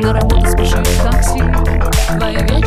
на работу спешат такси Твоя вещь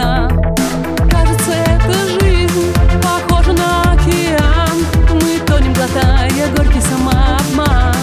окна Кажется, эта жизнь похожа на океан. Мы тонем, глотая горький самообман.